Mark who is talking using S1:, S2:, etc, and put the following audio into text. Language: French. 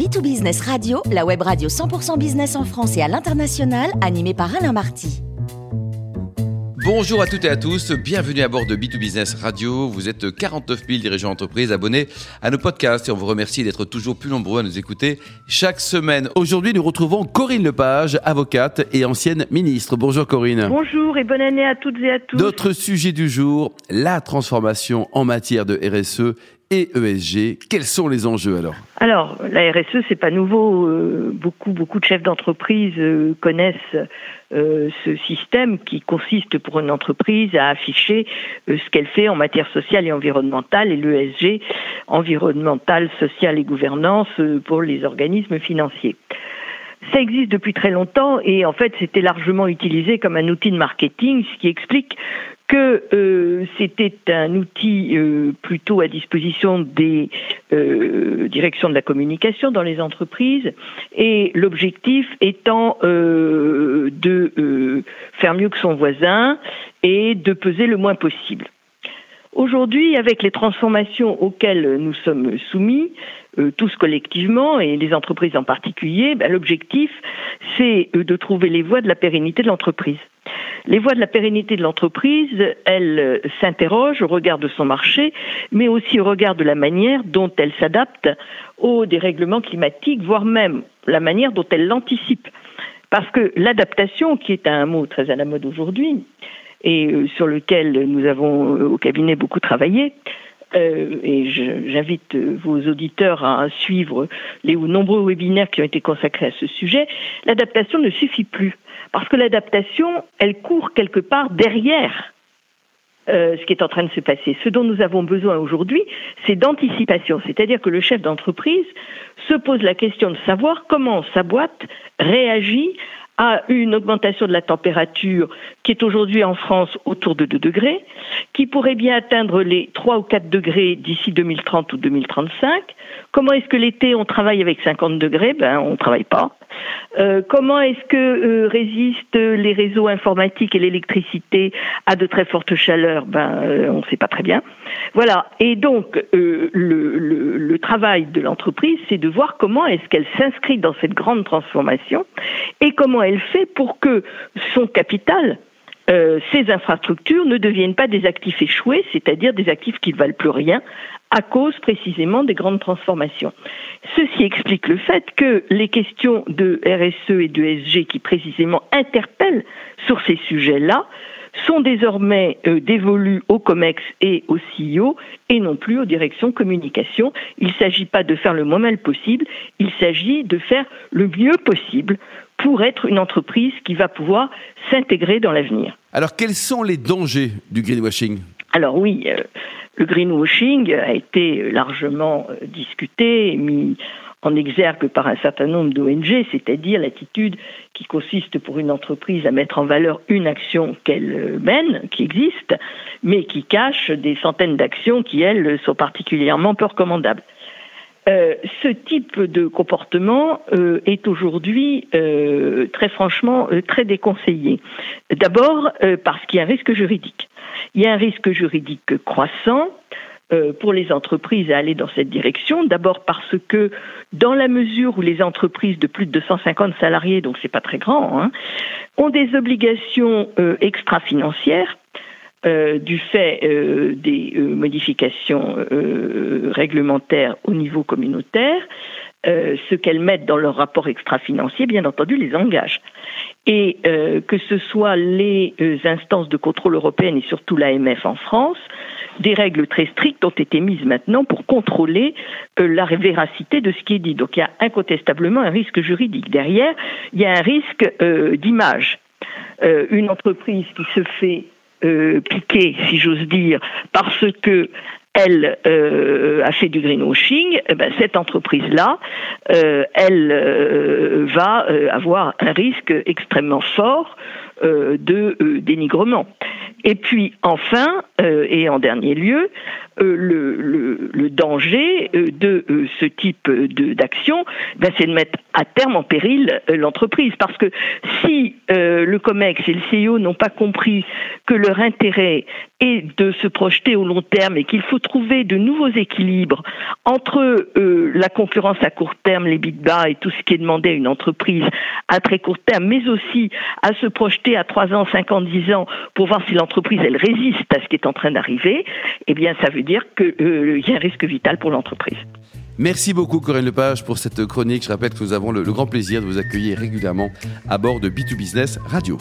S1: B2Business Radio, la web radio 100% business en France et à l'international, animée par Alain Marty.
S2: Bonjour à toutes et à tous, bienvenue à bord de B2Business Radio. Vous êtes 49 000 dirigeants d'entreprise abonnés à nos podcasts et on vous remercie d'être toujours plus nombreux à nous écouter chaque semaine. Aujourd'hui, nous retrouvons Corinne Lepage, avocate et ancienne ministre. Bonjour Corinne.
S3: Bonjour et bonne année à toutes et à tous.
S2: Notre sujet du jour, la transformation en matière de RSE et ESG. Quels sont les enjeux alors
S3: Alors, la RSE, c'est pas nouveau. Euh, beaucoup, beaucoup de chefs d'entreprise euh, connaissent euh, ce système qui consiste pour une entreprise à afficher ce qu'elle fait en matière sociale et environnementale et l'ESG, environnemental, social et gouvernance pour les organismes financiers. Ça existe depuis très longtemps et en fait c'était largement utilisé comme un outil de marketing, ce qui explique que euh, c'était un outil euh, plutôt à disposition des euh, directions de la communication dans les entreprises et l'objectif étant de faire mieux que son voisin et de peser le moins possible. Aujourd'hui, avec les transformations auxquelles nous sommes soumis, tous collectivement et les entreprises en particulier, ben, l'objectif, c'est de trouver les voies de la pérennité de l'entreprise. Les voies de la pérennité de l'entreprise, elles euh, s'interrogent au regard de son marché, mais aussi au regard de la manière dont elle s'adapte aux dérèglements climatiques, voire même la manière dont elle l'anticipe. Parce que l'adaptation, qui est un mot très à la mode aujourd'hui, et euh, sur lequel nous avons euh, au cabinet beaucoup travaillé, et j'invite vos auditeurs à suivre les nombreux webinaires qui ont été consacrés à ce sujet, l'adaptation ne suffit plus. Parce que l'adaptation, elle court quelque part derrière euh, ce qui est en train de se passer. Ce dont nous avons besoin aujourd'hui, c'est d'anticipation, c'est-à-dire que le chef d'entreprise se pose la question de savoir comment sa boîte réagit à une augmentation de la température qui est aujourd'hui en France autour de 2 degrés, qui pourrait bien atteindre les 3 ou 4 degrés d'ici 2030 ou 2035. Comment est-ce que l'été on travaille avec 50 degrés? Ben on ne travaille pas. Euh, comment est-ce que euh, résistent les réseaux informatiques et l'électricité à de très fortes chaleurs? Ben, euh, on ne sait pas très bien. Voilà. Et donc, le, le, le, travail de l'entreprise, c'est de voir comment est-ce qu'elle s'inscrit dans cette grande transformation et comment elle fait pour que son capital, ces infrastructures ne deviennent pas des actifs échoués, c'est-à-dire des actifs qui ne valent plus rien à cause précisément des grandes transformations. Ceci explique le fait que les questions de RSE et de SG qui précisément interpellent sur ces sujets-là sont désormais euh, dévolues au COMEX et au CEO et non plus aux directions communication. Il ne s'agit pas de faire le moins mal possible, il s'agit de faire le mieux possible pour être une entreprise qui va pouvoir s'intégrer dans l'avenir.
S2: Alors quels sont les dangers du greenwashing?
S3: Alors oui, euh, le greenwashing a été largement euh, discuté et mis en exergue par un certain nombre d'ONG, c'est-à-dire l'attitude qui consiste pour une entreprise à mettre en valeur une action qu'elle euh, mène, qui existe, mais qui cache des centaines d'actions qui, elles, sont particulièrement peu recommandables. Euh, ce type de comportement est aujourd'hui très franchement très déconseillé. D'abord parce qu'il y a un risque juridique. Il y a un risque juridique croissant euh, pour les entreprises à aller dans cette direction. D'abord parce que dans la mesure où les entreprises de plus de 250 salariés, donc c'est pas très grand, hein, ont des obligations euh, extra-financières euh, du fait des modifications réglementaires au niveau communautaire, ce qu'elles mettent dans leur rapport extra-financier, bien entendu, les engage et euh, que ce soit les euh, instances de contrôle européennes et surtout l'AMF en France, des règles très strictes ont été mises maintenant pour contrôler euh, la véracité de ce qui est dit. Donc il y a incontestablement un risque juridique. Derrière, il y a un risque d'image. une entreprise qui se fait piquer, si j'ose dire, parce que elle euh, a fait du greenwashing, eh ben, cette entreprise-là, euh, elle euh, va avoir un risque extrêmement fort de dénigrement. Et puis enfin, et en dernier lieu, le, danger de ce type d'action, ben, c'est de mettre à terme en péril l'entreprise. Parce que si le COMEX et le CIO n'ont pas compris que leur intérêt est de se projeter au long terme et qu'il faut trouver de nouveaux équilibres entre la concurrence à court terme, les big bas et tout ce qui est demandé à une entreprise à très court terme, mais aussi à se projeter à 3 ans, 5 ans, 10 ans pour voir si l'entreprise elle résiste à ce qui est en train d'arriver, eh bien ça veut dire qu'il euh, y a un risque vital pour l'entreprise.
S2: Merci beaucoup Corinne Lepage pour cette chronique. Je rappelle que nous avons le grand plaisir de vous accueillir régulièrement à bord de B2Business Radio.